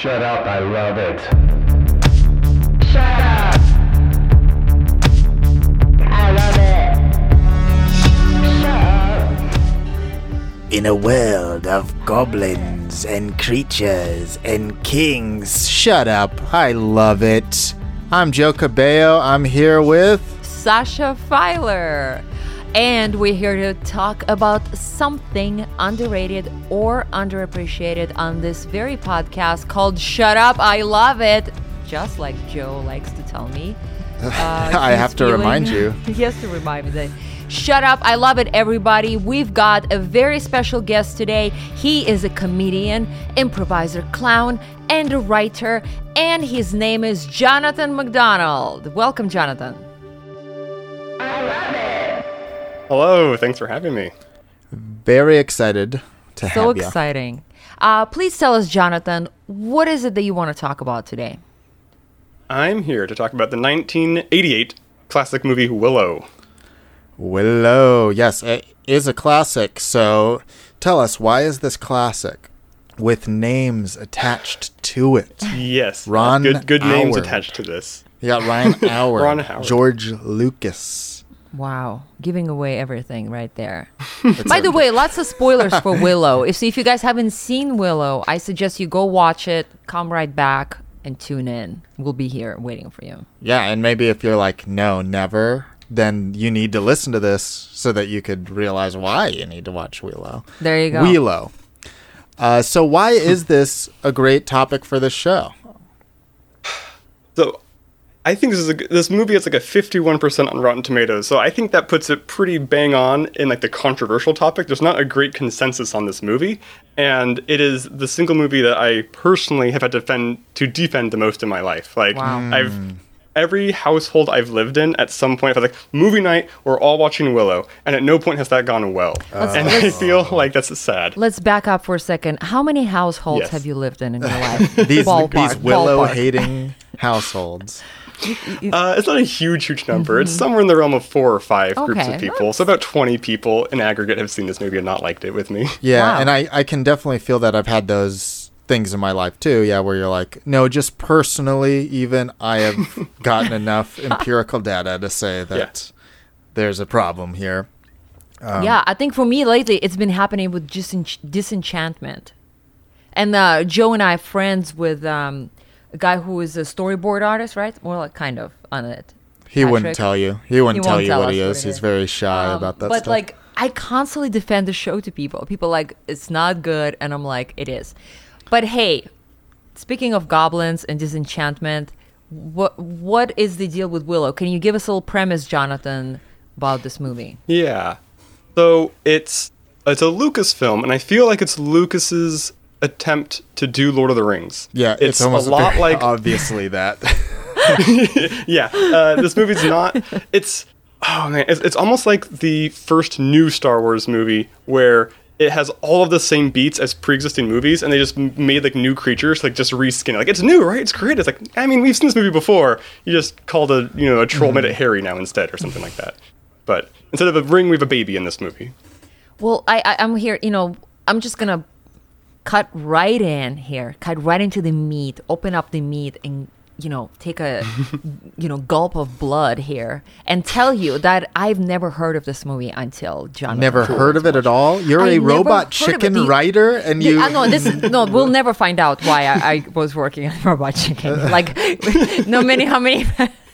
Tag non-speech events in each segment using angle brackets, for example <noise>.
Shut up, I love it. Shut up! I love it. Shut up. In a world of goblins and creatures and kings. Shut up. I love it. I'm Joe Cabello. I'm here with. Sasha Filer. And we're here to talk about something underrated or underappreciated on this very podcast called Shut Up, I Love It. Just like Joe likes to tell me. <laughs> Uh, I have to remind you. <laughs> He has to remind me that. Shut up, I love it, everybody. We've got a very special guest today. He is a comedian, improviser, clown, and a writer, and his name is Jonathan McDonald. Welcome, Jonathan. I love it. Hello, thanks for having me. Very excited to So have you. So exciting. Uh, please tell us, Jonathan, what is it that you want to talk about today? I'm here to talk about the 1988 classic movie Willow. Willow. Yes, it is a classic. So tell us, why is this classic with names attached to it? Yes, Ron good good names attached to this. You got Ryan <laughs> Howard, Ron Howard. George Lucas. Wow, giving away everything right there. <laughs> By the way, lots of spoilers for <laughs> Willow. If so, if you guys haven't seen Willow, I suggest you go watch it, come right back, and tune in. We'll be here waiting for you. Yeah, and maybe if you're like, no, never, then you need to listen to this so that you could realize why you need to watch Willow. There you go. Willow. Uh, so why is <laughs> this a great topic for this show? So, I think this is a, g- this movie is like a 51% on Rotten Tomatoes. So I think that puts it pretty bang on in like the controversial topic. There's not a great consensus on this movie, and it is the single movie that I personally have had to defend to defend the most in my life. Like Wow. I've every household I've lived in at some point, if I was like movie night, we're all watching Willow, and at no point has that gone well. and I feel like that's sad. Let's back up for a second. How many households Yes. have you lived in in your <laughs> life? These Ballpark, these Willow ballpark. hating households. Uh, it's not a huge, huge number. It's somewhere in the realm of four or five groups of people. So about 20 people in aggregate have seen this movie and not liked it with me. Yeah, Wow. and I, I can definitely feel that I've had those things in my life too. Yeah, where you're like, no, just personally, even I have <laughs> gotten enough empirical data to say that there's a problem here. Um, yeah, I think for me lately, it's been happening with disench- disenchantment. And uh, Joe and I are friends with um, a guy who is a storyboard artist, right? Well, like, kind of on it. He wouldn't tell you. He wouldn't He tell you tell what he is. it He's is. very shy Um, about that but stuff. like, I constantly defend the show to people. People like it's not good, and I'm like, it is. But hey, speaking of goblins and disenchantment, what what is the deal with Willow? Can you give us a little premise, Jonathan, about this movie? Yeah. So it's it's a Lucas film, and I feel like it's Lucas's attempt to do Lord of the Rings. yeah, it's, it's, almost a lot like <laughs> obviously that. <laughs> yeah. Uh, this movie's not. It's oh man, it's, it's almost like the first new Star Wars movie where it has all of the same beats as pre-existing movies, and they just made like new creatures, like just reskin it. Like it's new, right? It's great. It's like I mean, we've seen this movie before. You just called a you know a troll made it hairy now instead, or something like that. But instead of a ring, we have a baby in this movie. Well, I, I I'm here. You know, I'm just gonna cut right in here, cut right into the meat, open up the meat, and you know, take a <laughs> you know gulp of blood here, and tell you that I've never heard of this movie until John. Never heard of it at all. You're I a robot heard of it. chicken The- writer, and The- you. uh, no, this no. <laughs> We'll never find out why I, I was working on <laughs> Robot Chicken. Like, no many how many,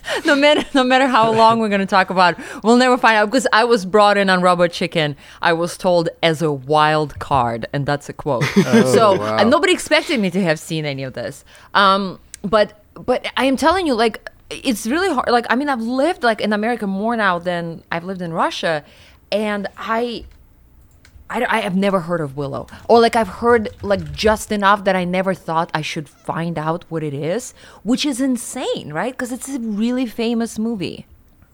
<laughs> no matter no matter how long we're gonna talk about, we'll never find out because I was brought in on Robot Chicken. I was told as a wild card, and that's a quote. <laughs> so wow. nobody expected me to have seen any of this. Um, but but I am telling you, like, it's really hard. Like, I mean, I've lived like in America more now than I've lived in Russia, and I I, I have never heard of Willow. Or like I've heard like just enough that I never thought I should find out what it is, which is insane, right? Because it's a really famous movie,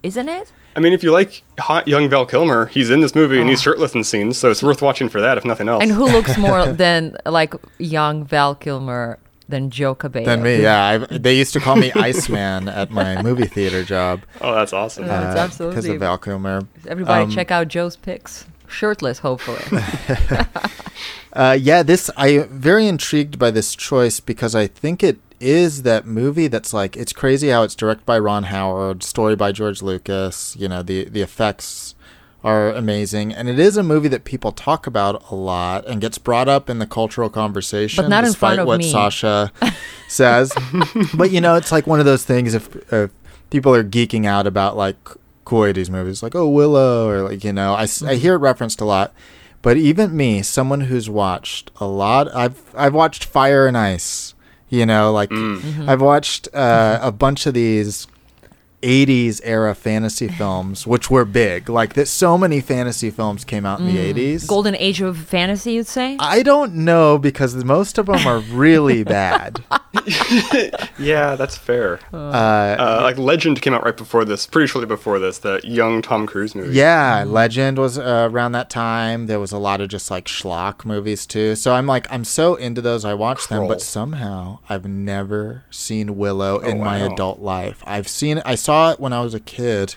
isn't it? I mean, if you like hot young Val Kilmer, he's in this movie and he's shirtless in scenes, so it's worth watching for that, if nothing else. And who looks more <laughs> than like young Val Kilmer than Joe Cabello? than me, yeah. I, they used to call me Iceman at my <laughs> movie theater job oh, that's awesome. That's because of Val Kilmer. Everybody Um, check out Joe's pics. Shirtless, hopefully. <laughs> Uh, yeah, this I am very intrigued by this choice because I think it is that movie that's like it's crazy how it's directed by Ron Howard, story by George Lucas. You know the the effects are amazing, and it is a movie that people talk about a lot and gets brought up in the cultural conversation. But not in front of what me. Sasha <laughs> says. but you know, it's like one of those things. If, if people are geeking out about like cool 80s movies, like oh Willow, or like you know, I, I mm-hmm. hear it referenced a lot. But even me, someone who's watched a lot, I've I've watched Fire and Ice. You know, like mm. mm-hmm. I've watched uh, a bunch of these 80s era fantasy films, which were big. Like that, so many fantasy films came out in the 80s. Golden age of fantasy, you'd say? I don't know because most of them are really <laughs> bad. <laughs> Yeah, that's fair. Uh, Uh, like Legend came out right before this, pretty shortly before this, the young Tom Cruise movie. Yeah, Legend was uh, around that time. There was a lot of just like schlock movies too. So I'm like, I'm so into those. I watch them, but somehow I've never seen Willow in my wow. adult life. I've seen it. I saw it when I was a kid.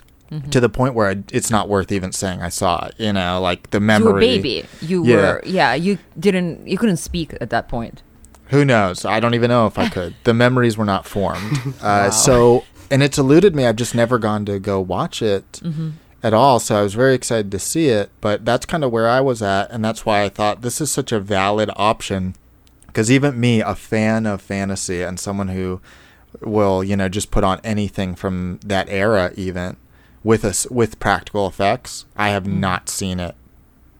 To the point where I, it's not worth even saying I saw it. You know, like the You memory. were baby. You Yeah. were, yeah. You didn't, you couldn't speak at that point. Who knows? I don't even know if I could. The memories were not formed. <laughs> Uh, So, and it's eluded me. I've just never gone to go watch it at all. So I was very excited to see it. But that's kind of where I was at. And that's why I thought this is such a valid option. Because even me, a fan of fantasy and someone who will, you know, just put on anything from that era, even with us with practical effects, I have not seen it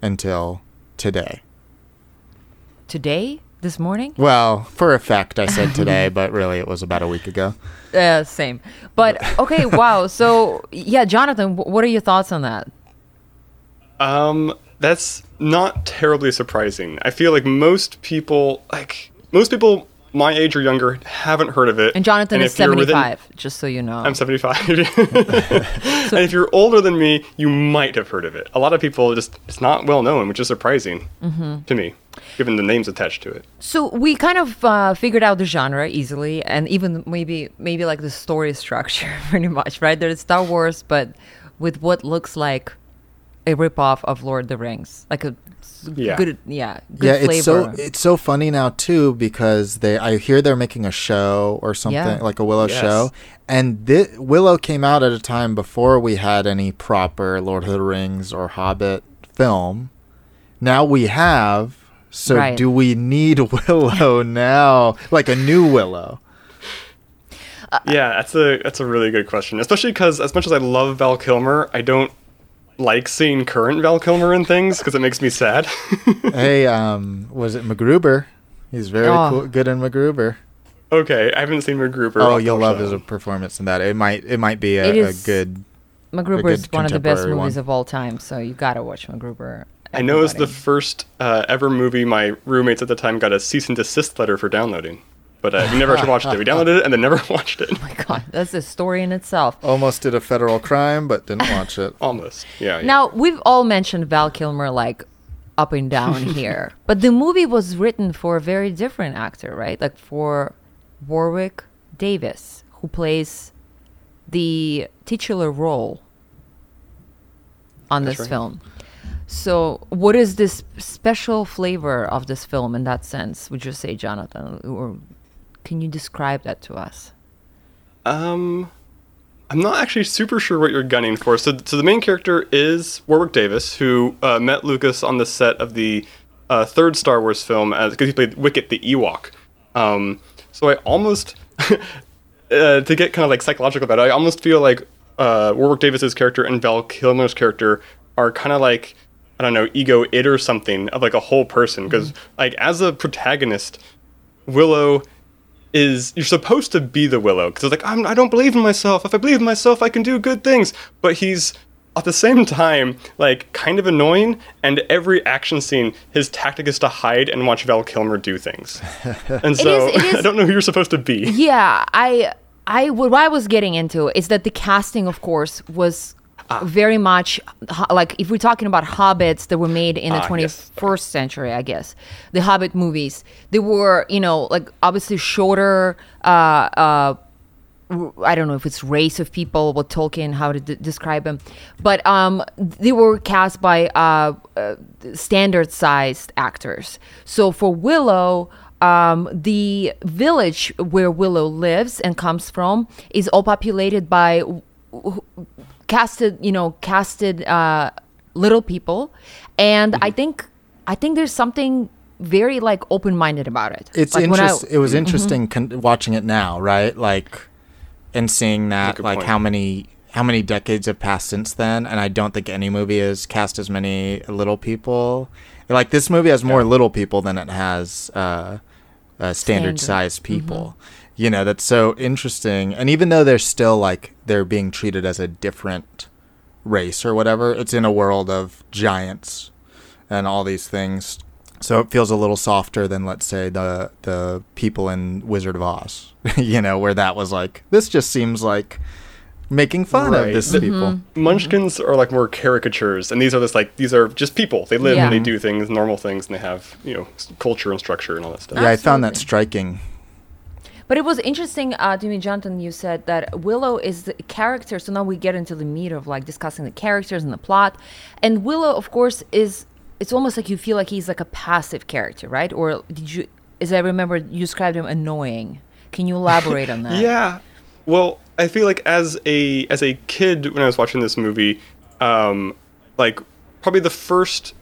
until today. Today, this morning, Well, for effect, I said today, <laughs> but really it was about a week ago. uh, same. But <laughs> okay, wow. So yeah, Jonathan, what are your thoughts on that? Um, that's not terribly surprising. I feel like most people, like most people my age or younger, haven't heard of it. And Jonathan is if you're within- seventy-five, just so you know. I'm 75. <laughs> <laughs> and if you're older than me, you might have heard of it. A lot of people just it's not well known, which is surprising Mm-hmm. to me, given the names attached to it. So we kind of uh, figured out the genre easily, and even maybe maybe like the story structure, <laughs> pretty much, right? There's Star Wars, but with what looks like a ripoff of Lord of the Rings, like a Yeah. good, yeah, good yeah, flavor. it's so it's so funny now too because they I hear they're making a show or something Yeah. like a Willow Yes. show, and thi- Willow came out at a time before we had any proper Lord of the Rings or Hobbit film. Now we have. So Right. do we need <laughs> Willow <laughs> now? Like a new Willow? yeah, that's a that's a really good question, especially because as much as I love Val Kilmer, I don't like seeing current Val Kilmer in things because it makes me sad. <laughs> hey, um, was it MacGruber? He's very Oh. cool, good in MacGruber. okay, I haven't seen MacGruber. Oh, you'll love his performance in that. It might it might be a, It a good. MacGruber is one of the best contemporary movies one. of all time, so you gotta watch MacGruber. I know it's the first uh, ever movie my roommates at the time got a cease and desist letter for downloading, but uh, we never actually watched it. We downloaded it and then never <laughs> watched it. Oh my god, that's a story in itself. Almost did a federal crime, but didn't watch it. <laughs> Almost, yeah. yeah. Now we've all mentioned Val Kilmer like up and down <laughs> here, but the movie was written for a very different actor, right? Like for Warwick Davis, who plays the titular role on That's this right. film. So, what is this special flavor of this film in that sense? Would you say, Jonathan, or can you describe that to us? Um, I'm not actually super sure what you're gunning for. So, so the main character is Warwick Davis, who uh, met Lucas on the set of the uh, third Star Wars film as because he played Wicket the Ewok. Um, so I almost <laughs> uh, to get kind of like psychological about it, I almost feel like uh, Warwick Davis's character and Val Kilmer's character are kind of like I don't know ego it or something of like a whole person because like as a protagonist, Willow is you're supposed to be the Willow because like I'm, I don't believe in myself. If I believe in myself, I can do good things. But he's at the same time like kind of annoying, and every action scene, his tactic is to hide and watch Val Kilmer do things. <laughs> And so is- it <laughs> is- I don't know who you're supposed to be. Yeah, I, I, what I was getting into is that the casting, of course, was Ah. very much like if we're talking about hobbits that were made in the Ah, yes. 21st century, I guess the Hobbit movies, they were, you know, like obviously shorter, uh, uh, I don't know if it's race of people, what Tolkien, how to d- describe them, but um, they were cast by uh, uh, standard sized actors. So for Willow, um, the village where Willow lives and comes from is all populated by w- w- casted, you know, casted uh, little people, and Mm-hmm. I think I think there's something very like open minded about it. It's like when I- it was interesting con- watching it now, right? Like, and seeing that, like point. how many how many decades have passed since then, and I don't think any movie has cast as many little people. Like this movie has more little people than it has uh, uh, standard Standard. sized people. You know that's so interesting, and even though they're still like they're being treated as a different race or whatever, it's in a world of giants and all these things. So it feels a little softer than let's say the the people in Wizard of Oz, <laughs> you know, where that was like this just seems like making fun Right. of this The- people. Mm-hmm. Munchkins are like more caricatures, and these are just like these are just people. They live Yeah. and they do things, normal things, and they have you know culture and structure and all that stuff. Yeah, I found that striking. But it was interesting, uh, to me, Jonathan. You said that Willow is the character. So now we get into the meat of like discussing the characters and the plot. And Willow, of course, is it's almost like you feel like he's like a passive character, right? Or did you, as I remember, you described him annoying. Can you elaborate on <laughs> that? Yeah. Well, I feel like as a as a kid when I was watching this movie, um, like probably the first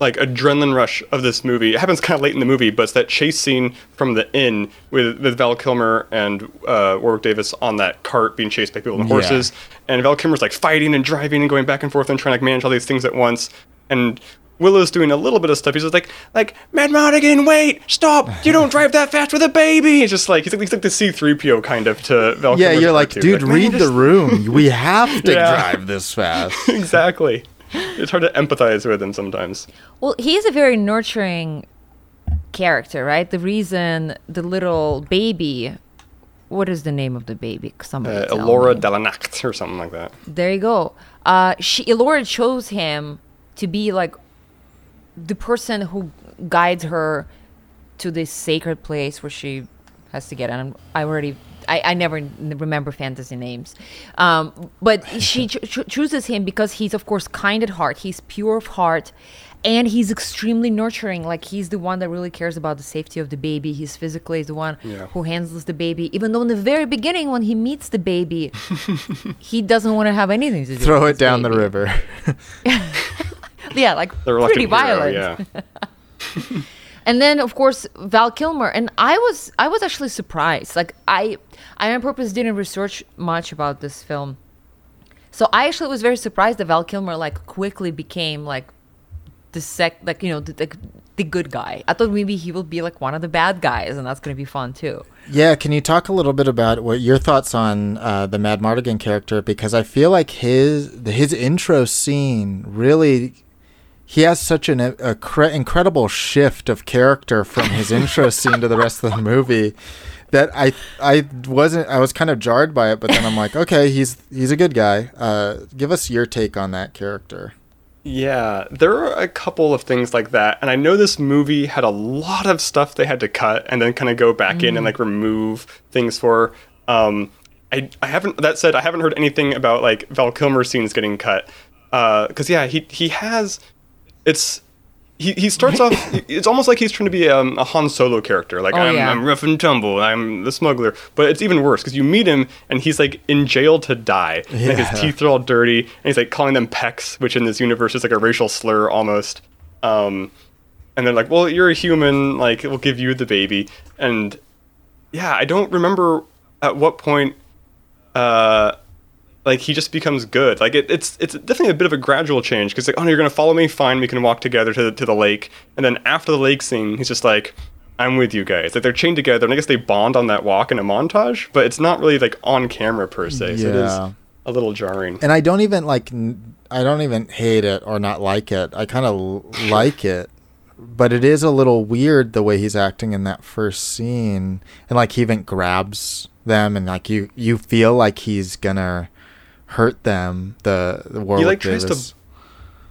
like adrenaline rush of this movie. It happens kind of late in the movie, but it's that chase scene from the inn with with Val Kilmer and uh, Warwick Davis on that cart being chased by people on Yeah. horses, and Val Kilmer's like fighting and driving and going back and forth and trying to like, manage all these things at once, and. Willow's doing a little bit of stuff. He's just like, like, Madmartigan, wait, stop! You don't drive that fast with a baby. It's just like he's like, he's like the C-3PO kind of to Val Yeah, Kilmer's you're like, dude, man, read just- the room. <laughs> We have to Yeah. drive this fast. <laughs> exactly. <laughs> It's hard to empathize with him sometimes. Well, he's a very nurturing character, right? The reason the little baby, what is the name of the baby? Somebody Uh, Elora. Delanact or something like that. There you go. Uh, she Elora chose him to be like the person who guides her to this sacred place where she has to get. And I already, I, I never remember fantasy names, um, but she <laughs> ch- ch- chooses him because he's of course kind at heart. He's pure of heart. And he's extremely nurturing. Like he's the one that really cares about the safety of the baby. He's physically the one Yeah. who handles the baby. Even though in the very beginning, when he meets the baby, <laughs> he doesn't want to have anything to do. Throw with it down the river. <laughs> Yeah, like The reluctant pretty violent. hero, yeah. And then of course Val Kilmer, and I was I was actually surprised. Like I I on purpose didn't research much about this film, so I actually was very surprised that Val Kilmer like quickly became like the sec like you know the, the the good guy. I thought maybe he would be like one of the bad guys, and that's gonna be fun too. Yeah, can you talk a little bit about what your thoughts on uh, the Madmartigan character? Because I feel like his his intro scene really he has such an a cre- incredible shift of character from his intro <laughs> scene to the rest of the movie that I I wasn't I was kind of jarred by it, but then I'm like, <laughs> okay, he's he's a good guy. Uh, give us your take on that character. Yeah, there are a couple of things like that, and I know this movie had a lot of stuff they had to cut and then kind of go back in and like remove things for. Um, I I haven't. That said, I haven't heard anything about like Val Kilmer scenes getting cut. Because yeah, he he has. It's he, he starts off. <laughs> It's almost like he's trying to be um, a Han Solo character. Like Oh, I'm, yeah. I'm rough and tumble. I'm the smuggler. But it's even worse because you meet him and he's like in jail to die. Like his teeth are all dirty and he's like calling them pecks, which in this universe is like a racial slur almost. Um, and they're like, "Well, you're a human. Like we'll give you the baby." And yeah, I don't remember at what point. Uh, like he just becomes good. Like it, it's it's definitely a bit of a gradual change because like oh no, you're gonna follow me, fine, we can walk together to the, to the lake, and then after the lake scene, he's just like I'm with you guys. Like they're chained together, and I guess they bond on that walk in a montage, but it's not really like on camera per se. So it Yeah. is a little jarring. and I don't even like I don't even hate it or not like it. I kind of like it, but it is a little weird the way he's acting in that first scene, and like he even grabs them, and like you you feel like he's gonna hurt them. The the Warwick like, tries to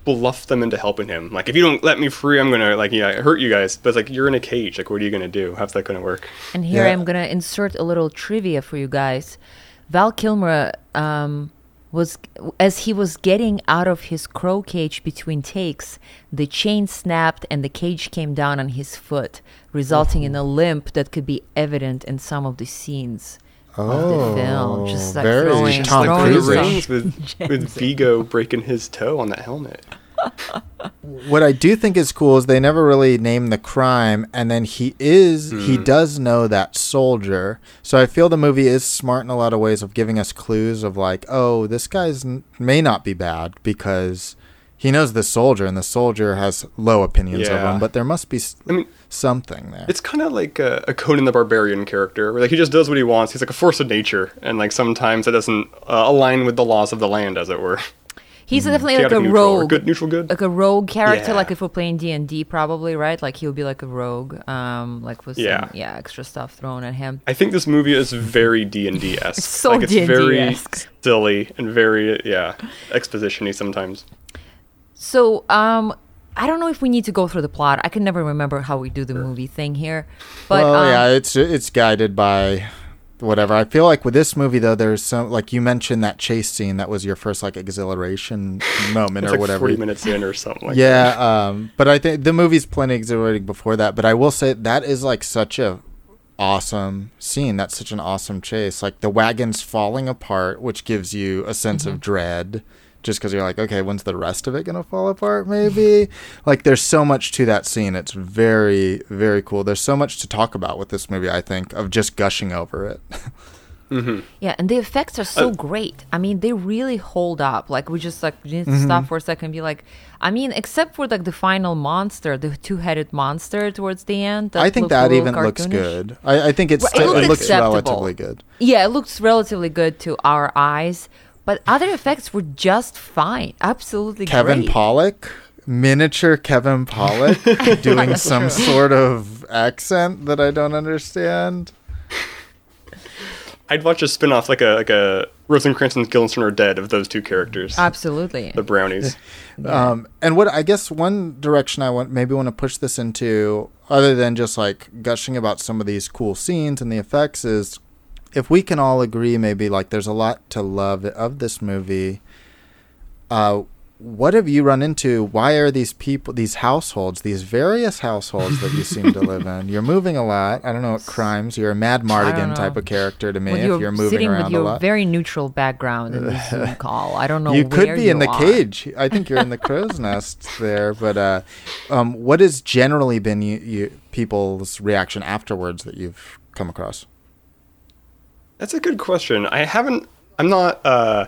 Bluff them into helping him. Like if you don't let me free, I'm gonna like yeah hurt you guys. But it's like you're in a cage. Like what are you gonna do? How's that gonna work? And here Yeah. I'm gonna insert a little trivia for you guys. Val Kilmer um, was as he was getting out of his crow cage between takes, the chain snapped and the cage came down on his foot, resulting in a limp that could be evident in some of the scenes of the film. Just like Oh, very throwing, Tom like throwing the Cruise-ish. rings with, with Viggo breaking his toe on that helmet. <laughs> what I do think is cool is they never really name the crime, and then he is Hmm. he does know that soldier. So I feel the movie is smart in a lot of ways of giving us clues of like, oh, this guy's n- may not be bad because he knows the soldier, and the soldier has low opinions of him, but there must be s- I mean, something there. It's kind of like a, a Conan the Barbarian character, where like he just does what he wants. He's like a force of nature, and like sometimes that doesn't uh, align with the laws of the land, as it were. He's definitely like a neutral, rogue, good neutral good. like a rogue character. Yeah. Like if we're playing D and D, probably right. Like he'll be like a rogue, um, like with Yeah. some yeah extra stuff thrown at him. I think this movie is <laughs> very D and D esque. <laughs> so like it's very D&D-esque. silly and very yeah expositiony sometimes. So, um, I don't know if we need to go through the plot. I can never remember how we do the movie thing here, but well, um, yeah, it's it's guided by whatever. I feel like with this movie though, there's some like you mentioned that chase scene that was your first like exhilaration <laughs> moment It's or like whatever. forty minutes in or something. like yeah, um, but I think the movie's plenty exhilarating before that. But I will say that is like such a awesome scene. That's such an awesome chase. Like the wagons falling apart, which gives you a sense Mm-hmm. of dread. Just because you're like, okay, when's the rest of it gonna fall apart? Maybe. <laughs> like, there's so much to that scene. It's very, very cool. There's so much to talk about with this movie. I think of just gushing over it. <laughs> yeah, and the effects are so Uh, great. I mean, they really hold up. Like we just like need to Mm-hmm. stop for a second and be like, I mean, except for like the final monster, the two-headed monster towards the end. I think that little even looks good. I, I think it's Right, it still, it, looks acceptable. relatively good. Yeah, it looks relatively good to our eyes, but other effects were just fine. Absolutely Kevin great. Pollock, miniature Kevin Pollak, <laughs> doing some true. sort of accent that I don't understand. I'd watch a spin off like a like a Rosencrantz and Guildenstern are dead of those two characters, Absolutely. the brownies. Um, and what I guess one direction I want maybe want to push this into, other than just like gushing about some of these cool scenes and the effects, is if we can all agree, maybe like there's a lot to love of this movie. Uh, what have you run into? Why are these people, these households, these various households that you seem to live in? <laughs> You're moving a lot. I don't know what crimes. You're a Madmartigan type of character to me. When if you're, you're moving sitting around with a your lot. very neutral background in this Zoom <laughs> call, I don't know. you could be in the are. cage. I think you're in the <laughs> crow's nest there. But uh, um, what has generally been you, you, people's reaction afterwards that you've come across? That's a good question. I haven't. I'm not. Uh,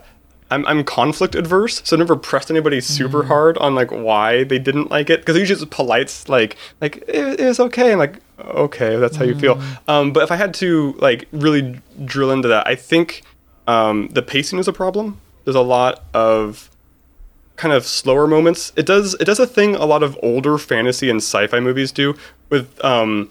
I'm I'm conflict adverse, so I never pressed anybody super hard on like why they didn't like it because usually it's polite, like like it, it's okay. I'm like okay, that's how you feel. Um, but if I had to like really drill into that, I think um, the pacing is a problem. There's a lot of kind of slower moments. It does it does a thing a lot of older fantasy and sci-fi movies do with um,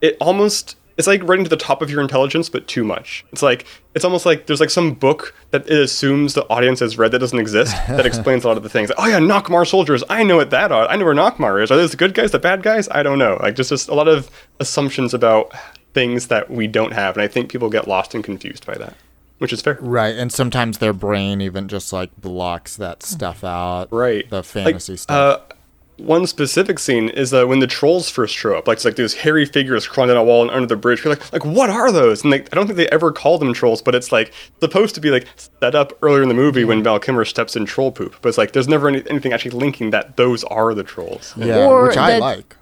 it almost it's like writing to the top of your intelligence but too much. It's like it's almost like there's like some book that it assumes the audience has read that doesn't exist that <laughs> explains a lot of the things. Oh yeah Nockmaar soldiers. I know what that are. I know where Nockmaar is. Are those the good guys the bad guys? I don't know. Like just just a lot of assumptions about things that we don't have and i think people get lost and confused by that which is fair. Right, and sometimes their brain even just like blocks that stuff out. right. The fantasy Like, stuff. uh, one specific scene is uh, when the trolls first show up. Like it's like those hairy figures crawling down a wall and under the bridge. You're like, like what are those? And like, I don't think they ever call them trolls, but it's like supposed to be like set up earlier in the movie when Val Kilmer steps in troll poop. But it's like there's never any, anything actually linking that those are the trolls. yeah, or which I that- like.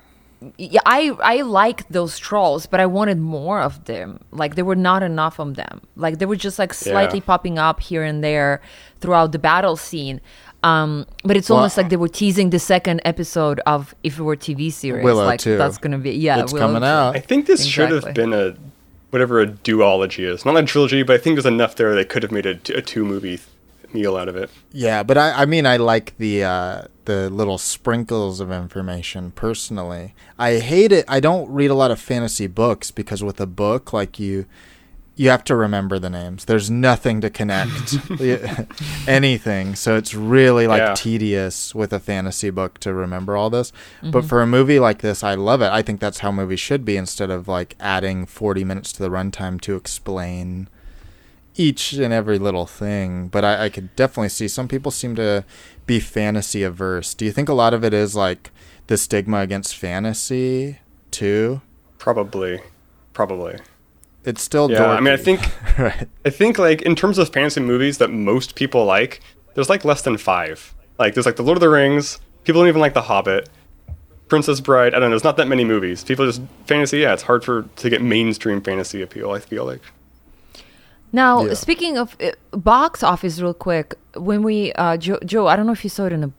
Yeah, I I like those trolls, but I wanted more of them. Like there were not enough of them. Like they were just like slightly Yeah. popping up here and there throughout the battle scene. Um, but it's Well, almost like they were teasing the second episode of if it were TV series. Willow, like too. that's gonna be yeah, it's Willow coming too. out. I think this should have been a whatever a duology is. Not a trilogy, but I think there's enough there they could have made a two movie meal out of it. Yeah, but I, I mean, I like the uh, the little sprinkles of information personally. I hate it. I don't read a lot of fantasy books because with a book, like you, you have to remember the names. There's nothing to connect <laughs> anything, so it's really like Yeah. tedious with a fantasy book to remember all this. But mm-hmm. for a movie like this, I love it. I think that's how movies should be instead of like adding 40 minutes to the runtime to explain each and every little thing, but I, I could definitely see some people seem to be fantasy averse. Do you think a lot of it is like the stigma against fantasy too? Probably, probably. It's still Yeah, I mean, I think <laughs> right. I think like in terms of fantasy movies that most people like, there's like less than five. Like there's like the Lord of the Rings. People don't even like The Hobbit, Princess Bride. I don't know. There's not that many movies. People just fantasy. Yeah, it's hard for to get mainstream fantasy appeal. I feel like. Now, Yeah. speaking of uh, box office, real quick, when we uh, Joe, Joe, I don't know if you saw it in the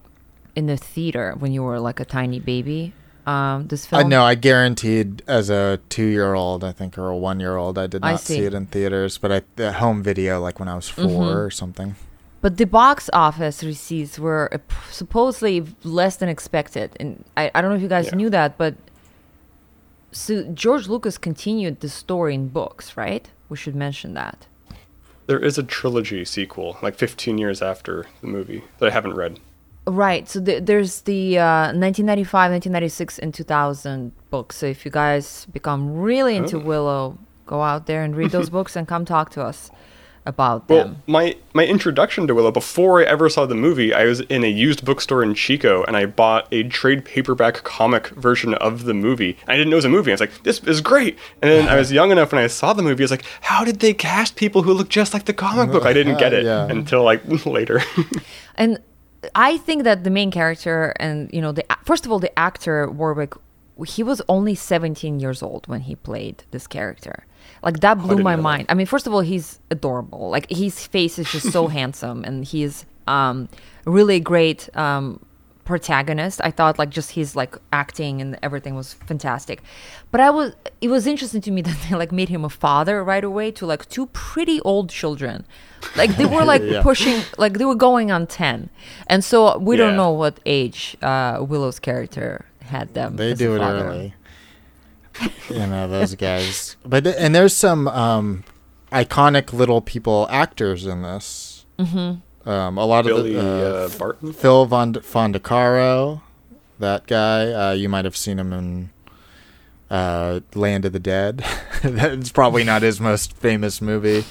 in the theater when you were like a tiny baby. Um, this I know. I guaranteed as a two-year-old, I think, or a one-year-old, I did I not see. see. it in theaters, but I at home video, like when I was 4 Mm-hmm. or something. But the box office receipts were uh, supposedly less than expected, and I, I don't know if you guys Yeah. knew that, but so George Lucas continued the story in books, right? We should mention that. There is a trilogy sequel, like 15 years after the movie, that I haven't read. Right. So th- there's the uh, 1995, 1996, and 2000 books. So if you guys become really into Oh. Willow, go out there and read those <laughs> books and come talk to us about Well, them. my my introduction to Willow before I ever saw the movie, I was in a used bookstore in Chico and I bought a trade paperback comic version of the movie. I didn't know it was a movie. I was like, "This is great!" And then I was <laughs> young enough when I saw the movie. I was like, "How did they cast people who look just like the comic book?" I didn't <laughs> get it Yeah. until like later. And I think that the main character and you know the first of all the actor Warwick he was only 17 years old when he played this character. Like that blew my know that. mind. I mean, first of all, he's adorable. Like his face is just so <laughs> handsome and he's um really great um protagonist. I thought like just his like acting and everything was fantastic. But I was it was interesting to me <laughs> that they like made him a father right away to like two pretty old children. Like they were <laughs> like Yeah. pushing like they were going on 10. And so we don't know what age uh Willow's character had them. They do it early. you know those guys, but and there's some um, iconic little people actors in this. Mm-hmm. Um, a lot Billy of the uh, uh, Barty. Phil Von Fondacaro, that guy. Uh, you might have seen him in uh, Land of the Dead. <laughs> That's probably not his most famous movie.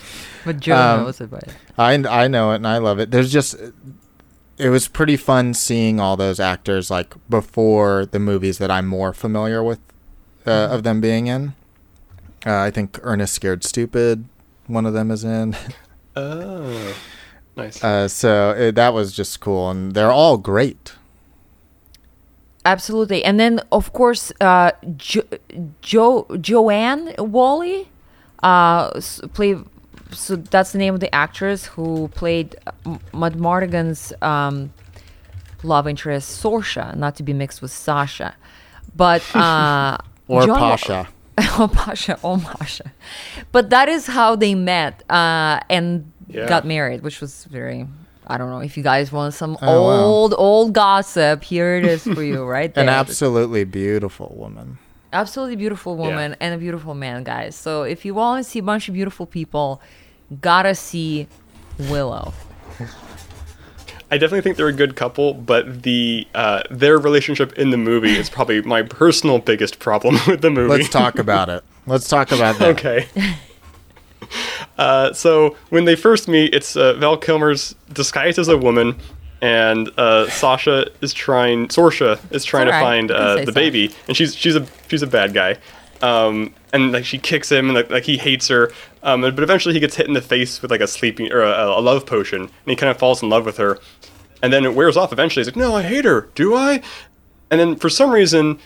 But Joe Um, knows about it. I I know it and I love it. There's just it was pretty fun seeing all those actors like before the movies that I'm more familiar with uh, of them being in. Uh, I think Ernest Scared Stupid, one of them is in. <laughs> Oh, nice. Uh, so it, that was just cool, and they're all great. Absolutely. And then of course uh jo- jo- Joanne Whalley uh s- played so that's the name of the actress who played M- Mud Mardigan's um love interest Sorsha, not to be mixed with Sasha. But uh <laughs> Or John- Pasha. <laughs> oh Pasha, oh Pasha. But that is how they met uh and Yeah. got married, which was very I don't know if you guys want some Oh, wow. old old gossip. Here it is for you, <laughs> right there. An absolutely beautiful woman. absolutely beautiful woman and a beautiful man, guys. So if you want to see a bunch of beautiful people, gotta see Willow. <laughs> I definitely think they're a good couple, but the uh, their relationship in the movie is probably my personal biggest problem <laughs> with the movie. Let's talk about it. Let's talk about that. Okay. <laughs> Uh, so when they first meet, it's uh, Val Kilmer's disguised as a woman, and uh, Sasha is trying. Sorsha is trying to find uh, the Sasha. baby, and she's she's a she's a bad guy. Um, and like she kicks him, and like, like he hates her. Um, but eventually he gets hit in the face with like a sleeping or a, a love potion, and he kind of falls in love with her. And then it wears off eventually. He's like, "No, I hate her. Do I?" And then for some reason,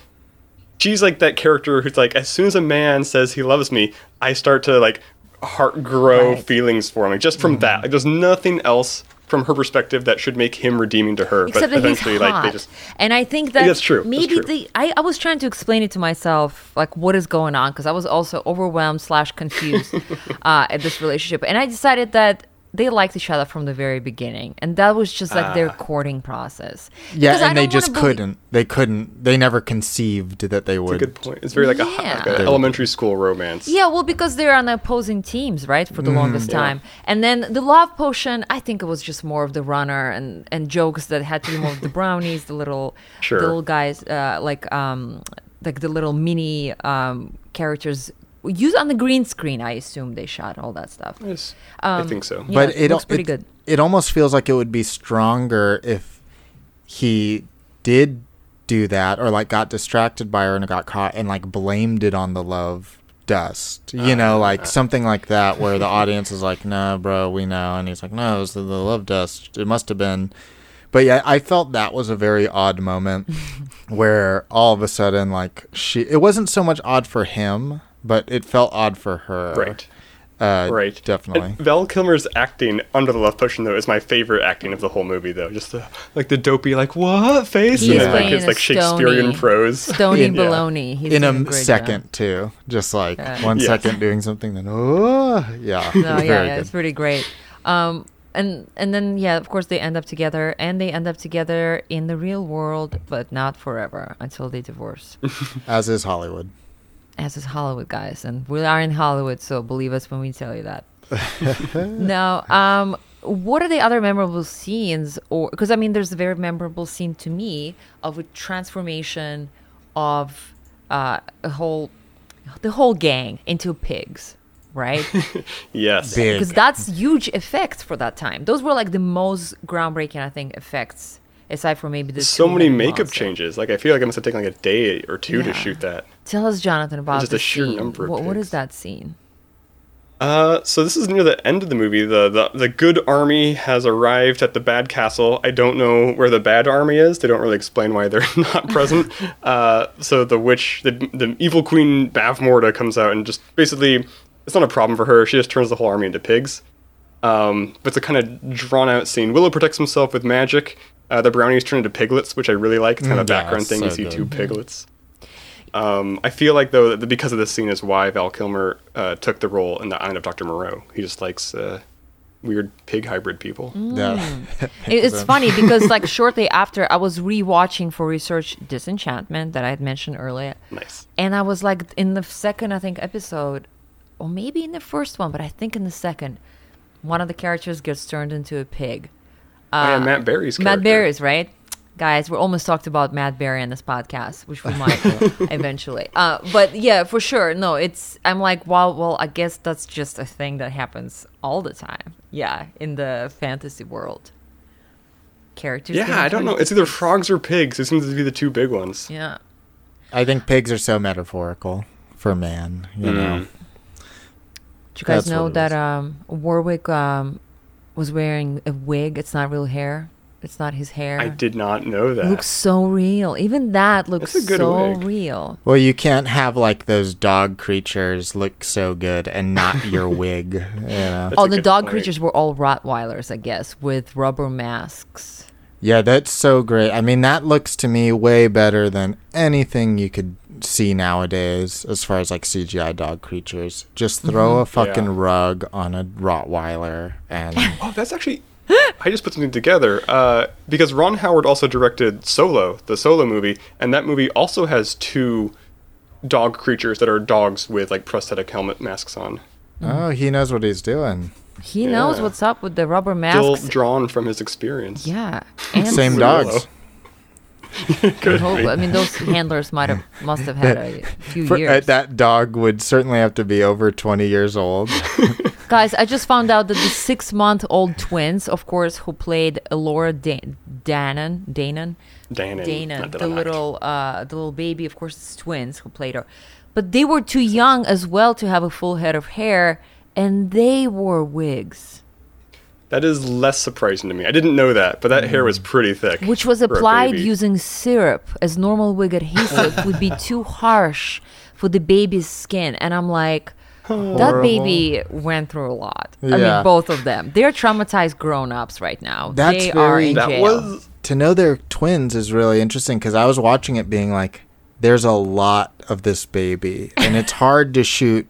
she's like that character who's like, as soon as a man says he loves me, I start to like heart grow Right. feelings for him. Like just from that, like there's nothing else from her perspective that should make him redeeming to her. Except but eventually, like they just and I think that That's true. That's maybe true. the I, I was trying to explain it to myself, like what is going on, because I was also overwhelmed slash confused <laughs> uh, at this relationship, and I decided that they liked each other from the very beginning, and that was just like their courting process. Yeah, Because and they just believe- couldn't. They couldn't. They never conceived that they would. good point. It's very like a, like a elementary school romance. Yeah, well, because they're on opposing teams, right, for the longest Yeah. time. And then the love potion, I think it was just more of the runner and, and jokes that had to do more of the <laughs> brownies, the little Sure. the little guys, uh, like um, like the little mini um, characters used on the green screen. I assume they shot all that stuff. Yes, I Um, think so. Yeah, but it it looks pretty it, good. It almost feels like it would be stronger if he did do that or like got distracted by her and got caught and like blamed it on the love dust. You know, Uh, like something like that where the audience is like, "No, bro, we know." And he's like, "No, it was the, the love dust. It must have been." But yeah, I felt that was a very odd moment <laughs> where all of a sudden like she it wasn't so much odd for him, but it felt odd for her. Right. Uh, Right. Definitely. And Val Kilmer's acting under the love potion though is my favorite acting of the whole movie though. Just the like the dopey like what face He's and then like playing his like Shakespearean stony- prose. Stony In- <laughs> yeah. baloney. He's in a great job. second too. Just like Yeah. one Yeah. second doing something, then oh yeah, No, <laughs> Very yeah, yeah, it's pretty great. Um, and and then yeah, of course they end up together, and they end up together in the real world, but not forever until they divorce. <laughs> As is Hollywood. As is Hollywood, guys, and we are in Hollywood, so believe us when we tell you that. <laughs> now, um, what are the other memorable scenes? Or because I mean, there's a very memorable scene to me of a transformation of uh, a whole the whole gang into pigs, right? <laughs> Yes. Because that's huge effects for that time. Those were like the most groundbreaking, I think, effects aside from maybe the So many makeup changes. Like I feel like it must have taken like a day or two Yeah. to shoot that. Tell us, Jonathan, about Just the a sheer scene. number of What, what is that scene? Uh, so this is near the end of the movie. The, the the good army has arrived at the bad castle. I don't know where the bad army is. They don't really explain why they're <laughs> not present. <laughs> Uh, so the witch, the the evil queen Bavmorda comes out and just basically, it's not a problem for her. She just turns the whole army into pigs. Um, but it's a kind of drawn out scene. Willow protects himself with magic. Uh, the brownies turn into piglets, which I really like. It's kind of Mm, a yeah, background thing. so you see good. two piglets. Um, I feel like though that because of this scene is why Val Kilmer uh, took the role in the Island of Doctor Moreau. He just likes uh, weird pig hybrid people. Mm. Yeah. <laughs> It- it's funny because like <laughs> shortly after I was rewatching for research Disenchantment that I had mentioned earlier, Nice. and I was like in the second I think episode, or maybe in the first one, but I think in the second, one of the characters gets turned into a pig. oh, yeah, Matt Berry's character. Uh, Matt Berry's right. Guys, we almost talked about Matt Berry on this podcast, which we might <laughs> <laughs> eventually. Uh, but yeah, for sure. No, it's. I'm like, well, well, I guess that's just a thing that happens all the time. Yeah, in the fantasy world. Characters. Yeah, I don't know. It's either frogs or pigs. It seems to be the two big ones. Yeah. I think pigs are so metaphorical for man. You know. Did you guys That's know that it um, Warwick um, was wearing a wig? It's not real hair. It's not his hair. I did not know that. It looks so real. Even that looks That's a good so wig. real. Well, you can't have like those dog creatures look so good and not your <laughs> wig. You know. Oh, the dog point. creatures were all Rottweilers, I guess, with rubber masks. Yeah, that's so great. I mean, that looks to me way better than anything you could see nowadays as far as like CGI dog creatures. Just throw a fucking Yeah. rug on a Rottweiler and <laughs> Oh, that's actually. I just put something together uh, because Ron Howard also directed Solo, the Solo movie, and that movie also has two dog creatures that are dogs with like prosthetic helmet masks on. oh, he knows what he's doing. He knows what's up with the rubber Still drawn from his experience. yeah, <laughs> and Same dogs. I hope- <laughs> I mean, those handlers might have must have had a few For, uh, years. that dog would certainly have to be over 20 years old. <laughs> Guys, I just found out that the six-month-old twins, of course, who played Laura da- Danon, Danon, Danon, Dana, not the Danon. little uh, the little baby, of course, it's twins who played her, but they were too young as well to have a full head of hair, and they wore wigs, That is less surprising to me. I didn't know that, but that hair was mm. pretty thick. which was applied using syrup as normal wig adhesive would be <laughs> too harsh for the baby's skin, and I'm like. That baby went through a lot. I mean, Yeah. both of them. They're traumatized grown-ups right now. That's they are very- in That jail. was to know they're twins is really interesting because I was watching it being like, there's a lot of this baby, and it's hard to shoot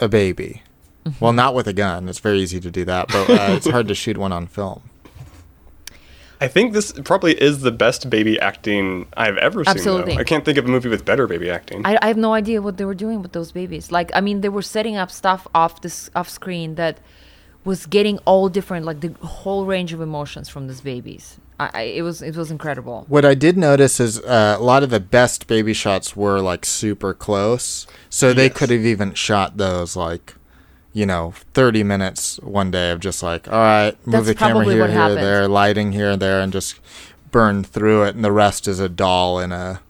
a baby. Mm-hmm. Well, not with a gun. It's very easy to do that, but uh, it's hard to shoot one on film. I think this probably is the best baby acting I've ever seen. Absolutely. Though. I can't think of a movie with better baby acting. I, I have no idea what they were doing with those babies. Like, I mean, they were setting up stuff off this off screen that was getting all different, like the whole range of emotions from these babies. I, I it was it was incredible. What I did notice is uh, a lot of the best baby shots were like super close, so they could have even shot those like, you know, thirty minutes one day of just like, all right, move That's the camera here, here, happened. there, lighting here and there, and just burn through it, and the rest is a doll in a,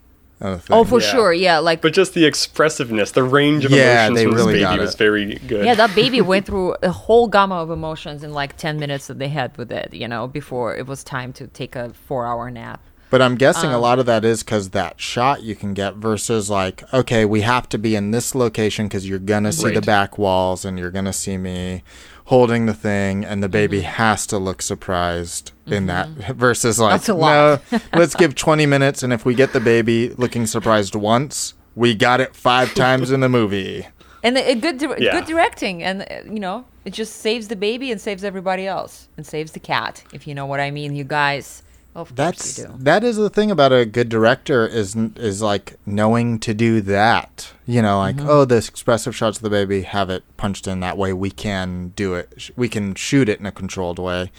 a. Oh, for Yeah. sure, yeah. Like But just the expressiveness, the range of Yeah, emotions they from really this got baby was it. very good. yeah, that baby <laughs> went through a whole gamma of emotions in like ten minutes that they had with it. You know, before it was time to take a four-hour nap. But I'm guessing a Um, lot of that is because that shot you can get versus like, okay, we have to be in this location because you're gonna see the back walls and you're gonna see me holding the thing, and the baby Mm-hmm. has to look surprised in that <laughs> versus like, That's a lot. no, <laughs> let's give 20 minutes, and if we get the baby looking surprised once, we got it five times in the movie. And a good, dir- Yeah. good directing, and uh, you know, it just saves the baby and saves everybody else, and saves the cat, if you know what I mean, you guys. Of That's course you do. that is the thing about a good director is is like knowing to do that. You know, like Mm-hmm. oh, this expressive shots of the baby have it punched in that way. We can do it. We can shoot it in a controlled way.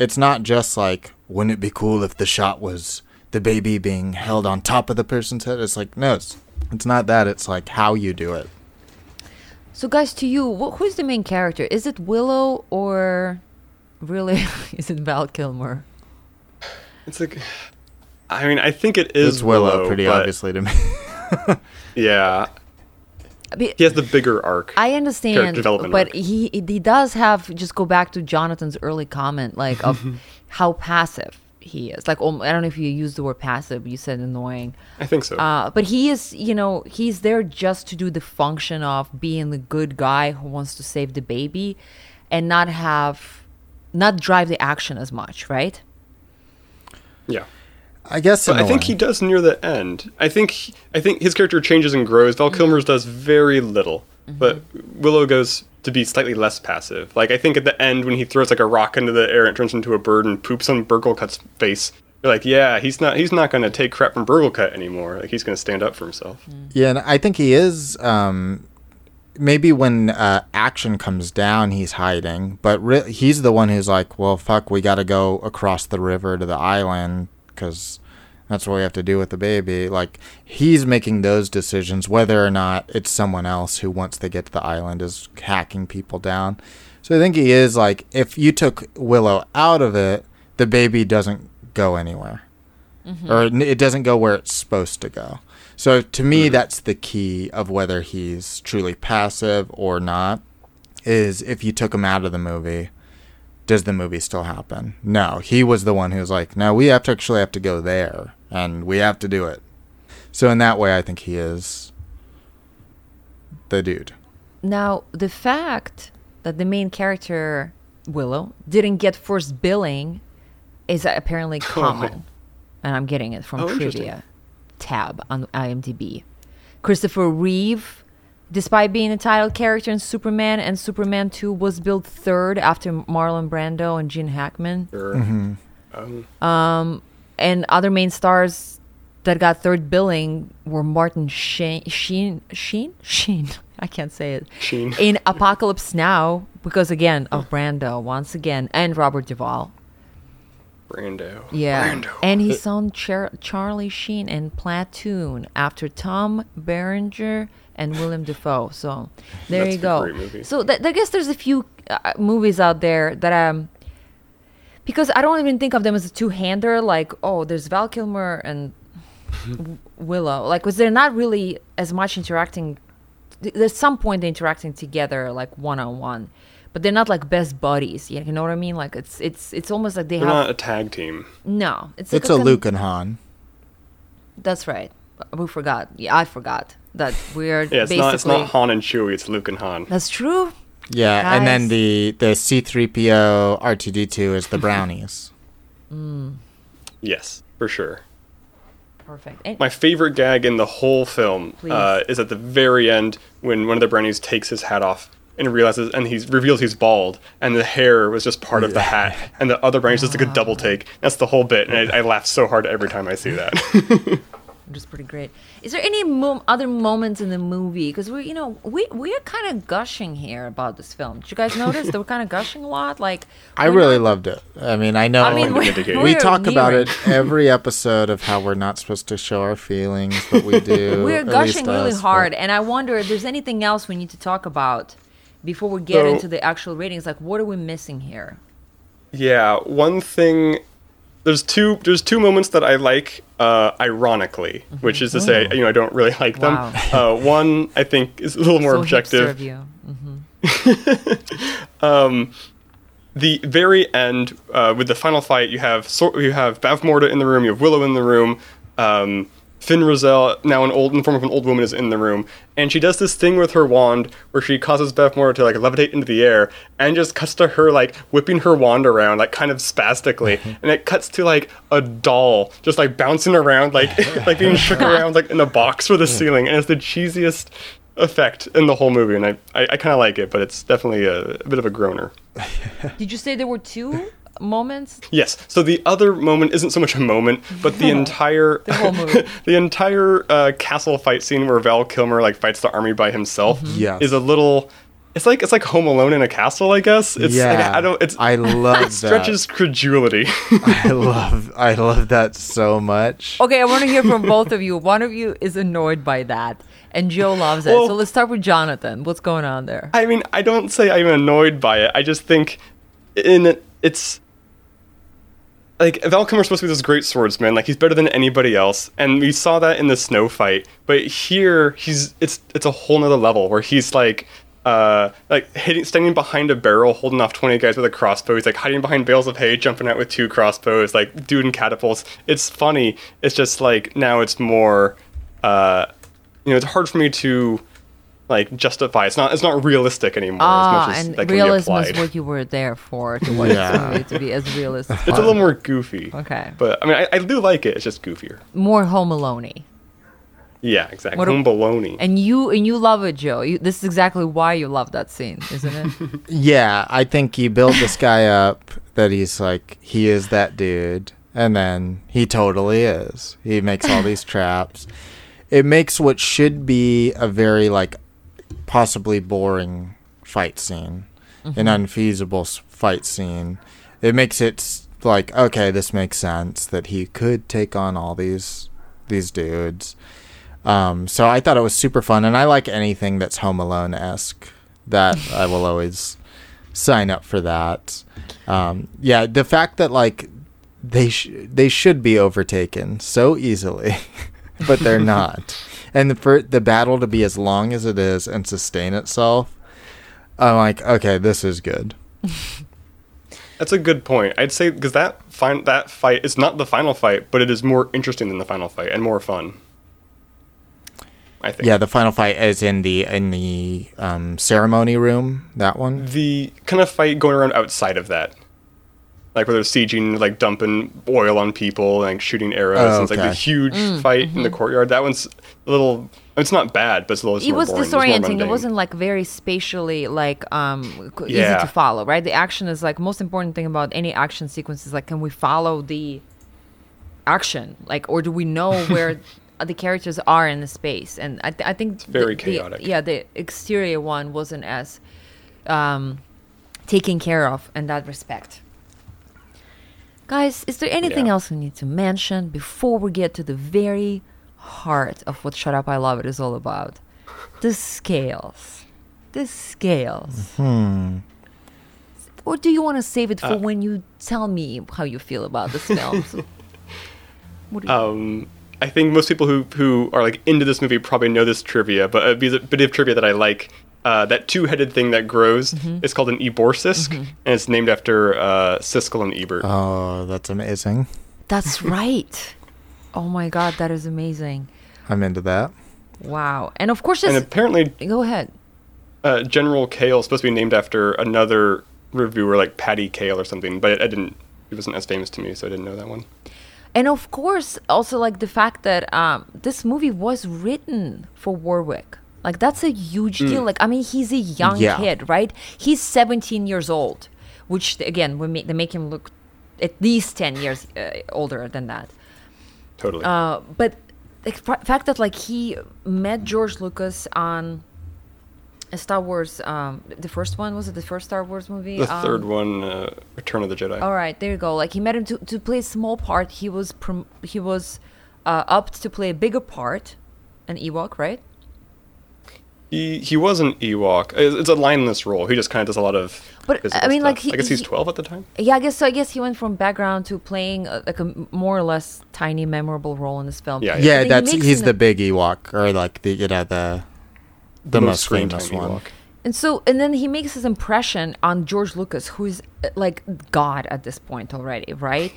It's not just like wouldn't it be cool if the shot was the baby being held on top of the person's head? It's like no, it's it's not that. It's like how you do it. So, guys, to you, wh- who's the main character? Is it Willow or really <laughs> is it Val Kilmer? It's like, <sighs> I mean, I think it is It's Willow, Willow, pretty obviously to me. <laughs> Yeah, he has the bigger arc. I understand, but arc. he he does have just go back to Jonathan's early comment, like of <laughs> how passive he is. Like, um, I don't know if you used the word passive, you said annoying. I think so. Uh, but he is, you know, he's there just to do the function of being the good guy who wants to save the baby, and not have, not drive the action as much, right? Yeah. I guess. But in I a think way. he does near the end. I think I think his character changes and grows. Val mm-hmm. Kilmer's does very little, mm-hmm. but Willow goes to be slightly less passive. Like I think at the end when he throws like a rock into the air and turns into a bird and poops on Burglekutt's face, you're like, yeah, he's not he's not going to take crap from Burglekutt anymore. Like he's going to stand up for himself. Mm. Yeah, and I think he is. Um, maybe when uh, action comes down, he's hiding, but re- he's the one who's like, "Well, fuck, we got to go across the river to the island because that's what we have to do with the baby." Like he's making those decisions, whether or not it's someone else who, once they get to the island, is hacking people down. So I think he is like, if you took Willow out of it, the baby doesn't go anywhere or it doesn't go where it's supposed to go. So to me, mm-hmm. that's the key of whether he's truly passive or not. Is if you took him out of the movie, does the movie still happen? No, he was the one who was like, no, we have to actually have to go there, and we have to do it. So in that way, I think he is the dude. Now, the fact that the main character, Willow, didn't get first billing is apparently common. and I'm getting it from Oh, trivia tab on IMDb. Christopher Reeve, despite being a title character in Superman and Superman 2, was billed third after Marlon Brando and Gene Hackman. Or, Mm-hmm. um, And other main stars that got third billing were Martin Sheen, Sheen, Sheen, Sheen. <laughs> I can't say it. Sheen. In Apocalypse Now, because again of Brando once again, and Robert Duvall. Brando. Yeah, Brando. and he's <laughs> on Char- Charlie Sheen in Platoon after Tom Berenger and William Dafoe. So there That's you go. So th- I guess there's a few uh, movies out there that um because I don't even think of them as a two-hander. Like oh, there's Val Kilmer and <laughs> Willow. Like was there not really as much interacting? th- There's some point they're interacting together, like one-on-one. But they're not like best buddies, you know what I mean? Like it's it's it's almost like they They're have not a tag team. no, it's like It's a con- Luke and Han. That's right. We forgot. Yeah, I forgot that we're Yeah, it's basically. not it's not Han and Chewie. It's Luke and Han. That's true. Yeah, and then the the C3PO R2D2 is the brownies. <laughs> Yes, for sure. Perfect. And My favorite gag in the whole film uh, is at the very end when one of the brownies takes his hat off and realizes and he reveals he's bald and the hair was just part of the hat and the other brownies just like a double take. That's the whole bit, and I, I laugh so hard every time I see that. <laughs> which is pretty great. Is there any mo- other moments in the movie? Because we, you know, we we are kind of gushing here about this film. Did you guys notice that we're kind of gushing a lot? Like, I really not- loved it. I mean, I know I mean, we, indicator. we we're talk about it <laughs> every episode of how we're not supposed to show our feelings, but we <laughs> do. We're gushing least really us, but- hard, and I wonder if there's anything else we need to talk about before we get So- into the actual ratings. Like, what are we missing here? Yeah, one thing. There's two. There's two moments that I like, uh, ironically, which is to say, you know, I don't really like them. Wow. Uh, one I think is a little more so objective. you. Mhm. <laughs> the very end uh, with the final fight, you have Sor- you have Bavmorda in the room, you have Willow in the room. Um, Fin Raziel, now an old in the form of an old woman, is in the room, and she does this thing with her wand where she causes Bavmorda to like levitate into the air, and just cuts to her like whipping her wand around, like kind of spastically, <laughs> and it cuts to like a doll just like bouncing around, like <laughs> <laughs> like being shook around like in a box for the ceiling, and it's the cheesiest effect in the whole movie, and I I, I kind of like it, but it's definitely a, a bit of a groaner. Did you say there were two moments? Yes. So the other moment isn't so much a moment, but the <laughs> entire the, whole movie. <laughs> entire uh, castle fight scene where Val Kilmer like fights the army by himself Mm-hmm. Yes. is a little. It's like it's like Home Alone in a castle, I guess. It's yeah, like, I don't. It's I <laughs> love it stretches credulity. I love. I love that so much. Okay, I want to hear from both of you. One of you is annoyed by that, and Joe loves it. Well- so let's start with Jonathan. What's going on there? I mean, I don't say I'm annoyed by it. I just think in it's like Val Kilmer's supposed to be this great swordsman. Like he's better than anybody else, and we saw that in the snow fight. But here, he's it's it's a whole nother level where he's like. Uh, like hitting, standing behind a barrel, holding off twenty guys with a crossbow. He's like hiding behind bales of hay, jumping out with two crossbows, like dude doing catapults. It's funny. It's just like now it's more, uh, you know, it's hard for me to like justify. It's not. It's not realistic anymore. Ah, as much as and that can realism be is what you were there for to watch Yeah. to be as realistic. It's a little more goofy. Okay. But I mean, I, I do like it. It's just goofier. more Home Alone. Yeah, exactly. What Home baloney. And you and you love it, Joe. You, this is exactly why you love that scene, isn't it? <laughs> Yeah, I think you build this guy up that he's like he is that dude, and then he totally is. He makes all these traps. It makes what should be a very like possibly boring fight scene, an unfeasible fight scene. It makes it like okay, this makes sense that he could take on all these these dudes. Um, so I thought it was super fun, and I like anything that's Home Alone esque. That I will <laughs> always sign up for that. Um, yeah, the fact that like they sh- they should be overtaken so easily, <laughs> but they're <laughs> not, and the, for the battle to be as long as it is and sustain itself, I'm like, okay, this is good. <laughs> That's a good point. I'd say because that fin- that fight is not the final fight, but it is more interesting than the final fight and more fun. I think. Yeah, the final fight is in the in the um, ceremony room. That one. The kind of fight going around outside of that, like where they're sieging, like dumping oil on people, like shooting arrows. Oh, and it's like the okay. huge fight in the courtyard. That one's a little. It's not bad, but it's a little. it more was boring. It's more disorienting. It wasn't like very spatially like um c- easy Yeah. to follow, right? The action is like most important thing about any action sequence is like can we follow the action, like, or do we know <laughs> where the characters are in the space? And I, th- I think the- very the- chaotic. yeah, the exterior one wasn't as um taken care of in that respect. Guys, is there anything Yeah. else we need to mention before we get to the very heart of what Shut Up I Love It is all about? The scales. The scales. Mm-hmm. Or do you want to save it for uh, when you tell me how you feel about this film? So- what do you- Um, I think most people who who are like into this movie probably know this trivia, but a bit of trivia that I like. Uh, that two-headed thing that grows Mm-hmm. is called an eborsisk, and it's named after uh, Siskel and Ebert. Oh, that's amazing. That's <laughs> right. Oh my god, that is amazing. I'm into that. Wow. And of course, and apparently, Go ahead. uh, General Kael is supposed to be named after another reviewer, like Patty Kael or something, but I didn't. He wasn't as famous to me, so I didn't know that one. And of course, also like the fact that um, this movie was written for Warwick. Like that's a huge deal. Like I mean, he's a young Yeah. kid, right? He's 17 years old, which again, we make, they make him look at least 10 years uh, older than that. Totally. Uh, but the fa- fact that like he met George Lucas on a Star Wars. Um, the first one was it the first Star Wars movie? The Um, third one, uh, Return of the Jedi. All right, there you go. Like he met him to, to play a small part. He was prom- he was uh, upped to play a bigger part, an Ewok, right? He he was an Ewok. It's it's a lineless role. He just kind of does a lot of. But, physical I mean, like, he- I guess he's he- twelve at the time. Yeah, I guess so. I guess he went from background to playing uh, like a more or less tiny, memorable role in this film. Yeah, And Yeah, then he that's he's an- the big Ewok, or like the you know the the most screen famous one. Ewok. And so, and then he makes his impression on George Lucas, who is uh, like God at this point already, right?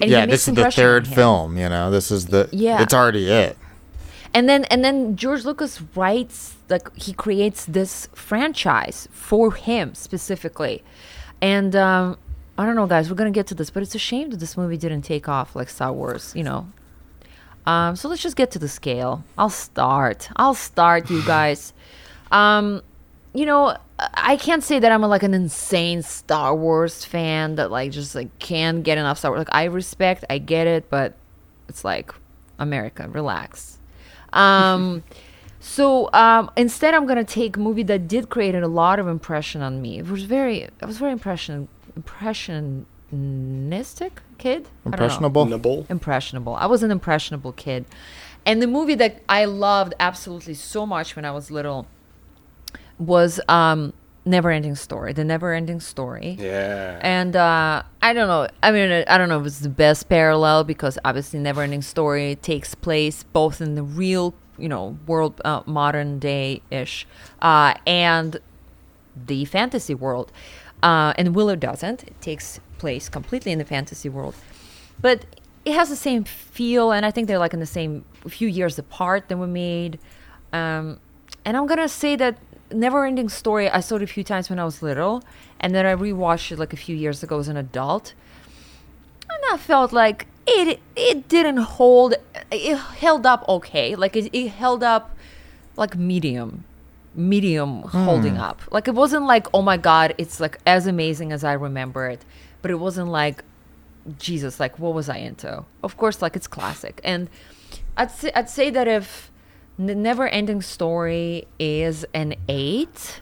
And he yeah, makes this is the impression third film. You know, this is the Yeah. It's already it. And then, and then George Lucas writes like he creates this franchise for him specifically, and um, I don't know, guys, we're gonna get to this, but it's a shame that this movie didn't take off like Star Wars, you know. Um, so let's just get to the scale. I'll start. I'll start, you <sighs> guys. Um, you know, I can't say that I'm like an insane Star Wars fan that like just like can't get enough Star Wars. Like I respect, I get it, but it's like America, relax. Um, so um, instead, I'm gonna take a movie that did create a lot of impression on me. It was very, I was very impression impressionistic kid. I don't know Impressionable. Nibble. impressionable. I was an impressionable kid. And the movie that I loved absolutely so much when I was little was um Never Ending Story. The Never Ending Story. Yeah. And uh, I don't know. I mean, I don't know if it's the best parallel because obviously, Never Ending Story takes place both in the real, you know, world, uh, modern day ish, uh, and the fantasy world. Uh, and Willow doesn't. It takes place completely in the fantasy world, but it has the same feel, and I think they're like in the same few years apart that we made. Um, and I'm gonna say that Never Ending Story I saw it a few times when I was little, and then I rewatched it like a few years ago as an adult, and I felt like it it didn't hold. It held up okay, like it, it held up like medium medium hmm. holding up. Like it wasn't like oh my god it's like as amazing as i remember it but it wasn't like jesus like what was i into? Of course like it's classic. And i'd say, I'd say that if the never ending story is an eight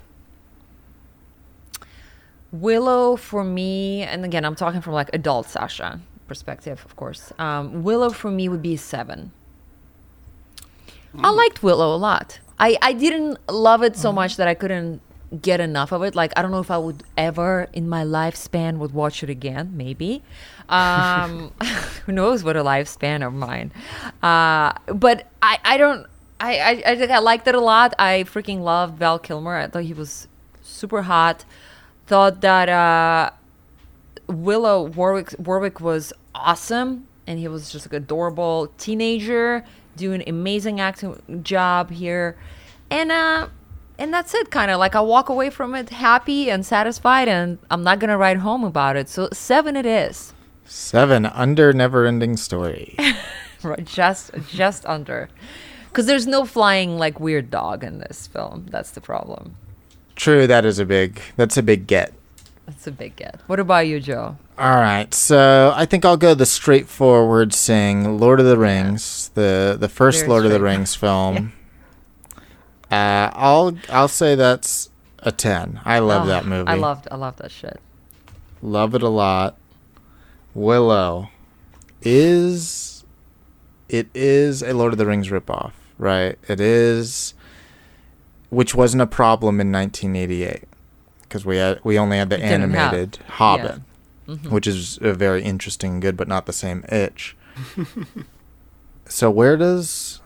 willow for me and again i'm talking from like adult sasha perspective of course um, willow for me would be a seven I liked Willow a lot. I, I didn't love it so much that I couldn't get enough of it. Like I don't know if I would ever in my lifespan would watch it again. Maybe. Um, <laughs> who knows what a lifespan of mine. Uh, but I, I don't. I, I I think I liked it a lot. I freaking loved Val Kilmer. I thought he was super hot. Thought that uh, Willow Warwick Warwick was awesome, and he was just like adorable teenager doing amazing acting job here, and uh, and that's it. Kind of like I walk away from it happy and satisfied, and I'm not gonna write home about it. So seven it is, Seven under never ending story. <laughs> right? Just just under, because there's no flying like weird dog in this film. That's the problem. True, that is a big that's a big get. That's a big get. What about you, Joe? All right, so I think I'll go the straightforward saying Lord of the Rings, the the first Very Lord of the. Rings film. Uh, I'll I'll say that's a ten. I love Oh, that movie. I loved I love that shit. love it a lot. Willow is it is a Lord of the Rings ripoff, right? It is, which wasn't a problem in 1988 because we had we only had the Didn't have- animated Hobbit, yeah. Mm-hmm. which is a very interesting and good, but not the same itch. <laughs> so where does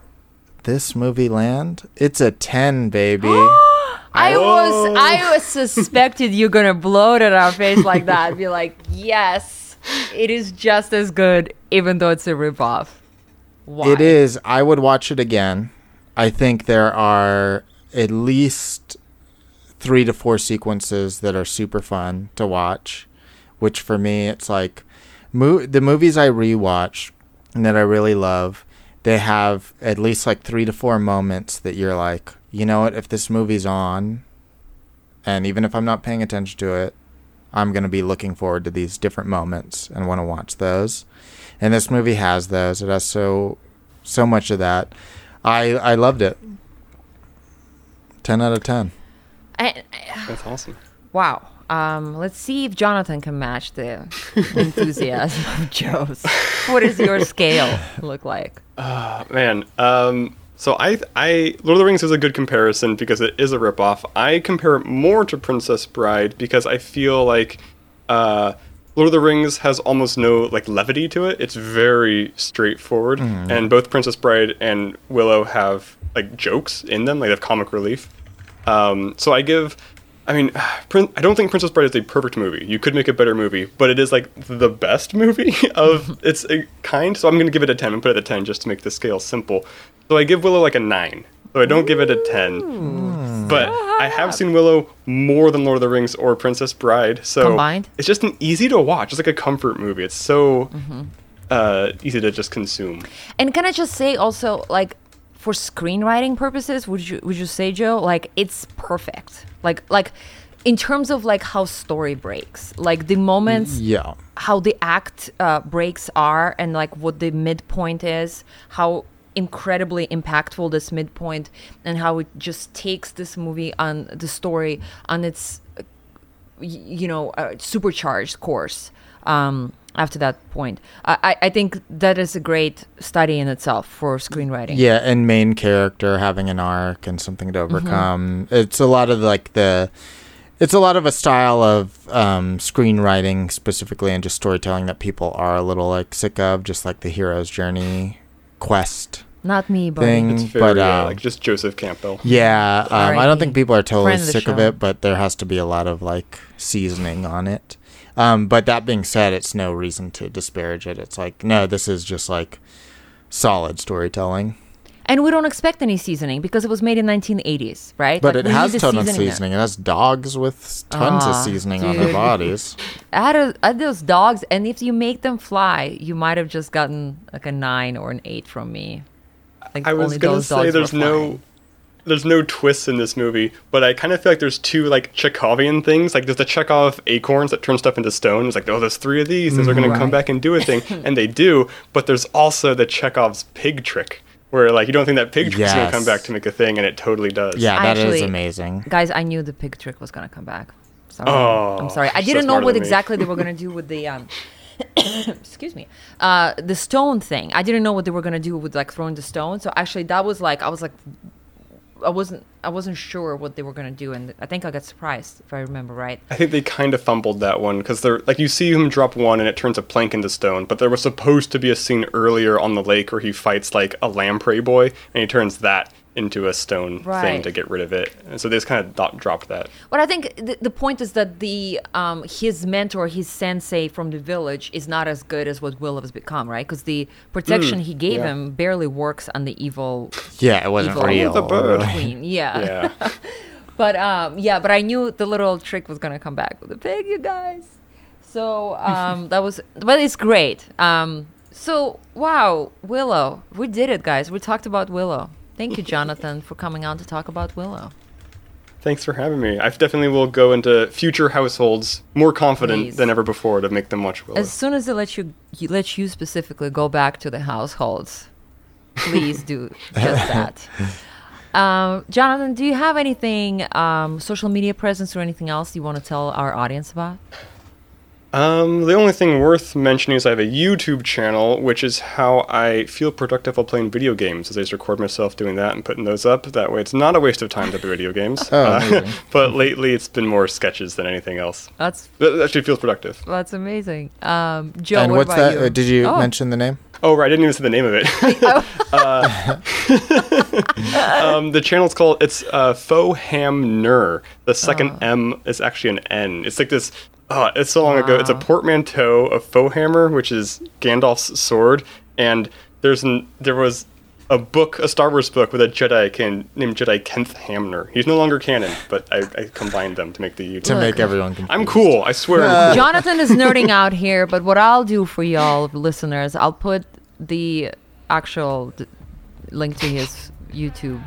this movie land? It's a 10, baby. <gasps> I was Oh. I was suspected you're gonna blow it in our face like that. Be like, yes, it is just as good, even though it's a ripoff. Why? It is. I would watch it again. I think there are at least three to four sequences that are super fun to watch. Which for me, it's like mo- the movies I rewatch and that I really love. They have at least like three to four moments that you're like, you know what? If this movie's on, and even if I'm not paying attention to it, I'm gonna be looking forward to these different moments and want to watch those. And this movie has those. It has so so much of that. I I loved it. Ten out of ten. And, That's awesome. wow. Um, let's see if Jonathan can match the <laughs> enthusiasm of Joe's. What does your scale look like? Man, um, so I, I, Lord of the Rings is a good comparison because it is a ripoff. I compare it more to Princess Bride because I feel like uh, Lord of the Rings has almost no like levity to it. It's very straightforward, and both Princess Bride and Willow have like jokes in them, like they have comic relief. Um, so I give. I mean, <sighs> Prin- I don't think Princess Bride is a perfect movie. You could make a better movie, but it is like the best <laughs> movie of <laughs> its uh, kind. So I'm going to give it a 10 and put it at 10 just to make the scale simple. So I give Willow like a 9. So I don't give it a 10. But I have seen Willow more than Lord of the Rings or Princess Bride. So Combined? it's just an easy to watch. It's like a comfort movie. It's so uh, easy to just consume. And can I just say also, like, for screenwriting purposes, would you would you say, Joe, like it's perfect, like like in terms of like how story breaks, like the moments, Yeah. how the act uh, breaks are, and like what the midpoint is, how incredibly impactful this midpoint, and how it just takes this movie on the story on its you know uh, supercharged course um, after that point. I, I- think that is a great study in itself for screenwriting. Yeah, and main character having an arc and something to Mm-hmm. overcome. It's a lot of like the it's a lot of a style of um, screenwriting specifically and just storytelling that people are a little like sick of, just like the hero's journey quest Not me, but thing. It's very but uh, like just Joseph Campbell. yeah, um, I don't think people are totally Friend of sick of show. it, but there has to be a lot of like seasoning on it. Um, but that being said, it's no reason to disparage it. It's like no, this is just like solid storytelling. And we don't expect any seasoning because it was made in 1980s, right? But Like, it has need the ton of seasoning there. It has dogs with tons of Aw, seasoning on their dude. bodies. Add, a, add those dogs, and if you make them fly, you might have just gotten like a nine or an eight from me. Like I was only gonna say there's no there's no twists in this movie, but I kind of feel like there's two like Chekhovian things. Like there's the Chekhov acorns that turn stuff into stone. It's like oh, there's three of these. Those are gonna mm-hmm. come back and do a thing, and they do. But there's also the Chekhov's pig trick, where like you don't think that pig trick's gonna come back to make a thing, and it totally does. Yeah, that is Actually- amazing. Guys, I knew the pig trick was gonna come back. Sorry. Oh, I'm sorry. I you're so didn't know what exactly they were gonna do with the um. <coughs> excuse me. Uh, the stone thing. I didn't know what they were gonna do with like throwing the stone. So actually, that was like I was like, I wasn't I wasn't sure what they were gonna do, and I think I got surprised if I remember right. I think they kind of fumbled that one because they're like you see him drop one and it turns a plank into stone, but there was supposed to be a scene earlier on the lake where he fights like a lamprey boy and he turns that into a stone thing to get rid of it. And so they just kind of dot- dropped that. But I think the, the point is that the um, his mentor, his sensei from the village, is not as good as what Will has become, right? Because the protection he gave yeah. him barely works on the evil Yeah, it wasn't Evil. real. The bird. queen. <laughs> Yeah. Yeah. <laughs> But um, yeah, but I knew the little trick was gonna come back with the pig, you guys. So um, <laughs> that was, but it's great. Um, so wow, Willow, we did it, guys. We talked about Willow. Thank you, Jonathan, for coming on to talk about Willow. Thanks for having me. I definitely will go into future households more confident Please. than ever before to make them watch Willow. As soon as they let you, you let you specifically go back to the households, please do <laughs> just that. Um, Jonathan, do you have anything, um, social media presence or anything else you want to tell our audience about? Um, the only thing worth mentioning is I have a YouTube channel, which is how I feel productive while playing video games. As I just record myself doing that and putting those up. That way, it's not a waste of time to play video games. <laughs> Oh, Uh, <laughs> but lately, it's been more sketches than anything else. That's That actually feels productive. that's amazing. Um, Joe, and what what's about that? you? uh, Did you Oh. mention the name? Oh, right, I didn't even say the name of it. <laughs> uh, um, the channel's called it's uh, Faux Ham Ner. The second Oh. M is actually an N. It's like this. Uh, it's so long ago. It's a portmanteau of foe hammer, which is Gandalf's sword, and there's an there was a book, a Star Wars book with a Jedi can, named Jedi Kenneth Hamner. He's no longer canon, but I, I combined them to make the YouTube. To Look. make everyone confused. I'm cool. I swear. I'm cool. Jonathan is nerding out here, but what I'll do for y'all listeners, I'll put the actual d- link to his YouTube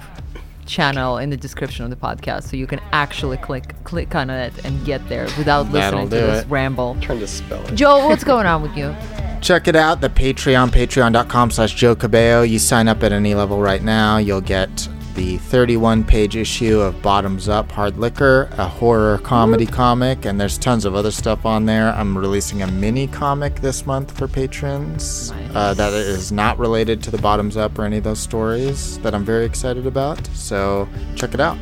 channel in the description of the podcast, so you can actually click click on it and get there without listening to this it. ramble. trying to spell it. Joe, what's going on with you? <laughs> check it out. The Patreon, patreon.com slash Joe Cabello. You sign up at any level right now, you'll get the 31 page issue of Bottoms Up Hard Liquor, a horror comedy comic, and there's tons of other stuff on there. I'm releasing a mini comic this month for patrons uh, that is not related to the Bottoms Up or any of those stories that I'm very excited about. So check it out.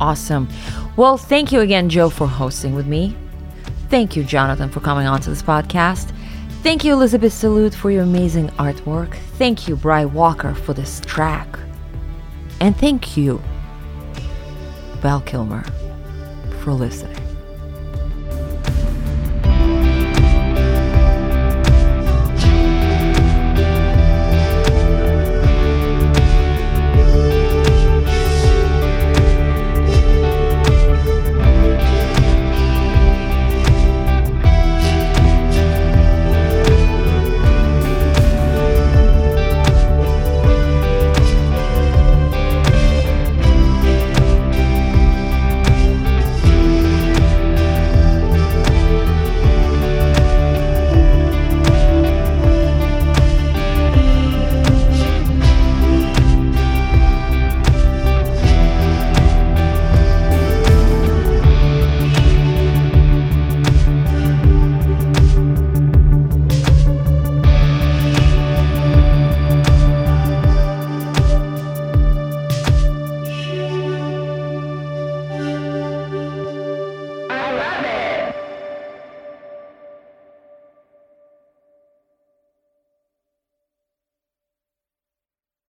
Awesome. Well, thank you again, Joe, for hosting with me. Thank you, Jonathan, for coming on to this podcast. Thank you, Elizabeth Salute, for your amazing artwork. Thank you, Bry Walker, for this track. And thank you, Val Kilmer, for listening.